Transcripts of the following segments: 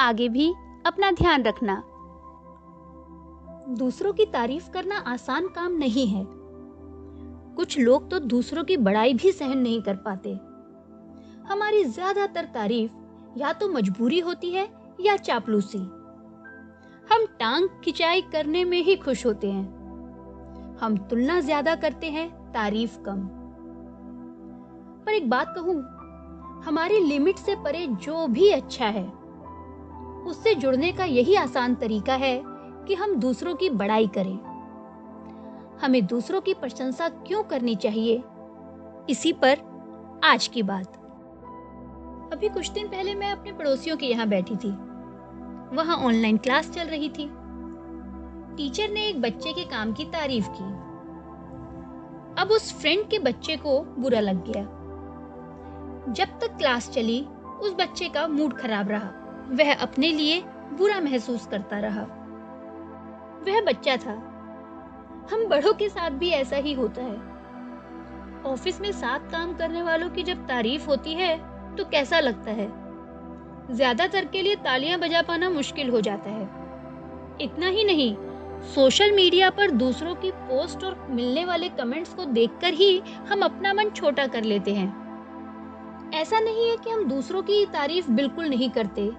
आगे भी अपना ध्यान रखना। दूसरों की तारीफ़ करना आसान काम नहीं है। कुछ लोग तो दूसरों की बड़ाई भी सहन नहीं कर पाते। हमारी ज़्यादातर तारीफ़ या तो मजबूरी होती है या चापलूसी। हम टांग खिंचाई करने में ही खुश होते हैं। हम तुलना ज़्यादा करते हैं, तारीफ़ कम। पर एक बात कहूँ, हमारी लिमिट से परे जो भी अच्छा है उससे जुड़ने का यही आसान तरीका है कि हम दूसरों की बड़ाई करें। हमें दूसरों की प्रशंसा क्यों करनी चाहिए? इसी पर आज की बात। अभी कुछ दिन पहले मैं अपने पड़ोसियों के यहाँ बैठी थी। वहाँ ऑनलाइन क्लास चल रही थी। टीचर ने एक बच्चे के काम की तारीफ़ की। अब उस फ्रेंड के बच्चे को बुरा लग गया। जब तक क्लास चली, उस बच्चे का मूड खराब रहा। वह अपने लिए बुरा महसूस करता रहा। वह बच्चा था। हम बड़ों के साथ भी ऐसा ही होता है। ऑफ़िस में साथ काम करने वालों की जब तारीफ़ होती है तो कैसा लगता है? ज़्यादातर के लिए तालियाँ बजा पाना मुश्किल हो जाता है। इतना ही नहीं, सोशल मीडिया पर दूसरों की पोस्ट और मिलने वाले कमेंट्स को देखकर ही हम अपना मन छोटा कर लेते हैं। ऐसा नहीं है कि हम दूसरों की तारीफ़ बिल्कुल नहीं करते।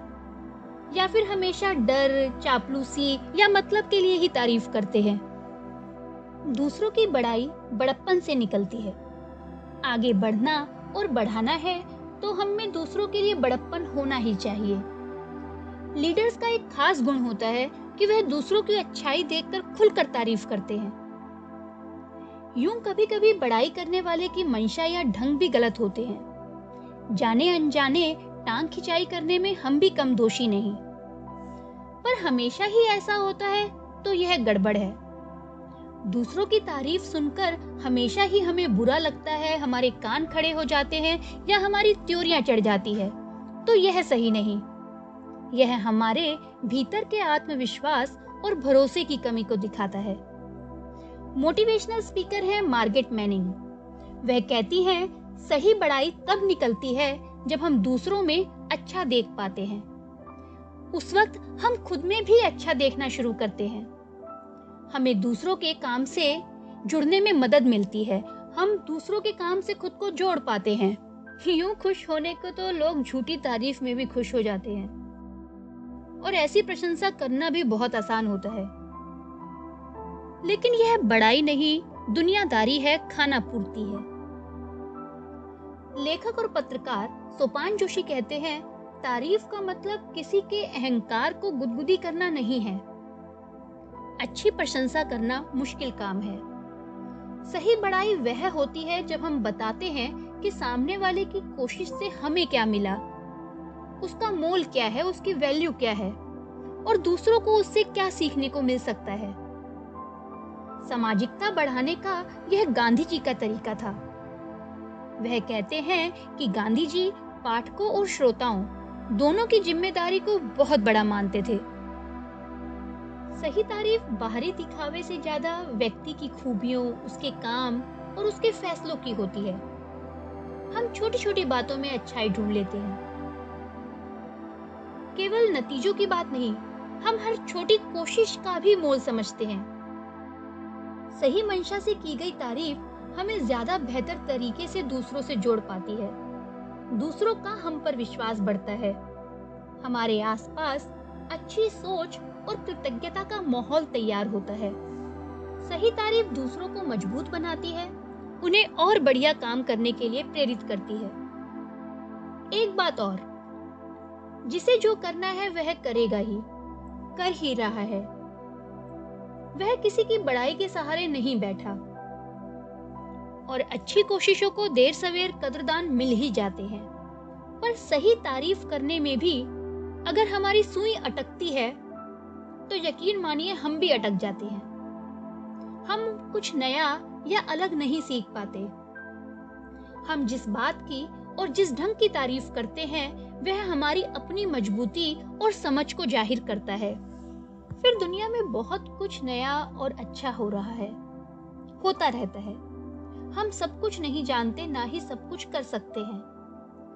या फिर हमेशा डर, चापलूसी या मतलब के लिए ही तारीफ़ करते हैं। दूसरों की बड़ाई बड़प्पन से निकलती है। आगे बढ़ना और बढ़ाना है तो हम में दूसरों के लिए बड़प्पन होना ही चाहिए। लीडर्स का एक खास गुण होता है कि वह दूसरों की अच्छाई देखकर खुलकर तारीफ़ करते हैं। यूँ कभी कभी बड़ाई करने वाले की मंशा या ढंग भी गलत होते हैं। जाने अनजाने टांग खिंचाई करने में हम भी कम दोषी नहीं। पर हमेशा ही ऐसा होता है तो यह गड़बड़ है। दूसरों की तारीफ़ सुनकर हमेशा ही हमें बुरा लगता है, हमारे कान खड़े हो जाते हैं या हमारी त्योरियाँ चढ़ जाती है तो यह सही नहीं। यह हमारे भीतर के आत्मविश्वास और भरोसे की कमी को दिखाता है। मोटिवेशनल स्पीकर है मार्गेट मैनिंग। वह कहती हैं, सही बड़ाई तब निकलती है जब हम दूसरों में अच्छा देख पाते हैं। उस वक्त हम खुद में भी अच्छा देखना शुरू करते हैं। हमें दूसरों के काम से जुड़ने में मदद मिलती है। हम दूसरों के काम से खुद को जोड़ पाते हैं। यूँ खुश होने को तो लोग झूठी तारीफ़ में भी खुश हो जाते हैं। और ऐसी प्रशंसा करना भी बहुत आसान होता है। लेकिन यह बड़ाई नहीं, दुनियादारी है, खाना पूर्ति है। लेखक और पत्रकार सोपान जोशी कहते हैं, तारीफ़ का मतलब किसी के अहंकार को गुदगुदी करना नहीं है। अच्छी प्रशंसा करना मुश्किल काम है। सही बड़ाई वह होती है जब हम बताते हैं कि सामने वाले की कोशिश से हमें क्या मिला। उसका मोल क्या है, उसकी वैल्यू क्या है, और दूसरों को उससे क्या सीखने को मिल सकता है। सामाजिकता बढ़ाने का यह गांधी जी का तरीका था। वह कहते हैं कि गांधी जी पाठकों और श्रोताओं दोनों की ज़िम्मेदारी को बहुत बड़ा मानते थे। सही तारीफ़ बाहरी दिखावे से ज़्यादा व्यक्ति की खूबियों, उसके काम और उसके फैसलों की होती है। हम छोटी छोटी बातों में अच्छाई ढूंढ लेते हैं। केवल नतीजों की बात नहीं, हम हर छोटी कोशिश का भी मोल समझते हैं। सही मंशा से की गई तारीफ़ हमें ज़्यादा बेहतर तरीके से दूसरों से जोड़ पाती है। दूसरों का हम पर विश्वास बढ़ता है। हमारे आसपास अच्छी सोच और कृतज्ञता का माहौल तैयार होता है। सही तारीफ़ दूसरों को मज़बूत बनाती है, उन्हें और बढ़िया काम करने के लिए प्रेरित करती है। एक बात और, जिसे जो करना है वह करेगा ही, कर ही रहा है। वह किसी की बड़ाई के सहारे नहीं बैठा। और अच्छी कोशिशों को देर सवेर कदरदान मिल ही जाते हैं। पर सही तारीफ़ करने में भी अगर हमारी सुई अटकती है तो यकीन मानिए हम भी अटक जाते हैं। हम कुछ नया या अलग नहीं सीख पाते। हम जिस बात की और जिस ढंग की तारीफ़ करते हैं, वह हमारी अपनी मजबूती और समझ को ज़ाहिर करता है। फिर दुनिया में बहुत कुछ नया और अच्छा हो रहा है। होता रहता है। हम सब कुछ नहीं जानते, ना ही सब कुछ कर सकते हैं।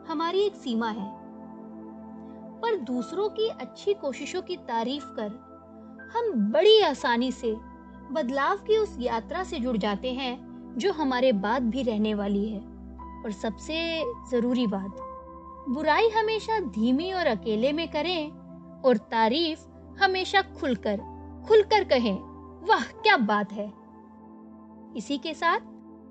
हमारी एक सीमा है। पर दूसरों की अच्छी कोशिशों की तारीफ़ कर हम बड़ी आसानी से बदलाव की उस यात्रा से जुड़ जाते हैं, जो हमारे बाद भी रहने वाली है। और सबसे ज़रूरी बात, बुराई हमेशा धीमी और अकेले में करें और तारीफ़ हमेशा खुलकर खुलकर कहें, वाह, क्या बात है। इसी के साथ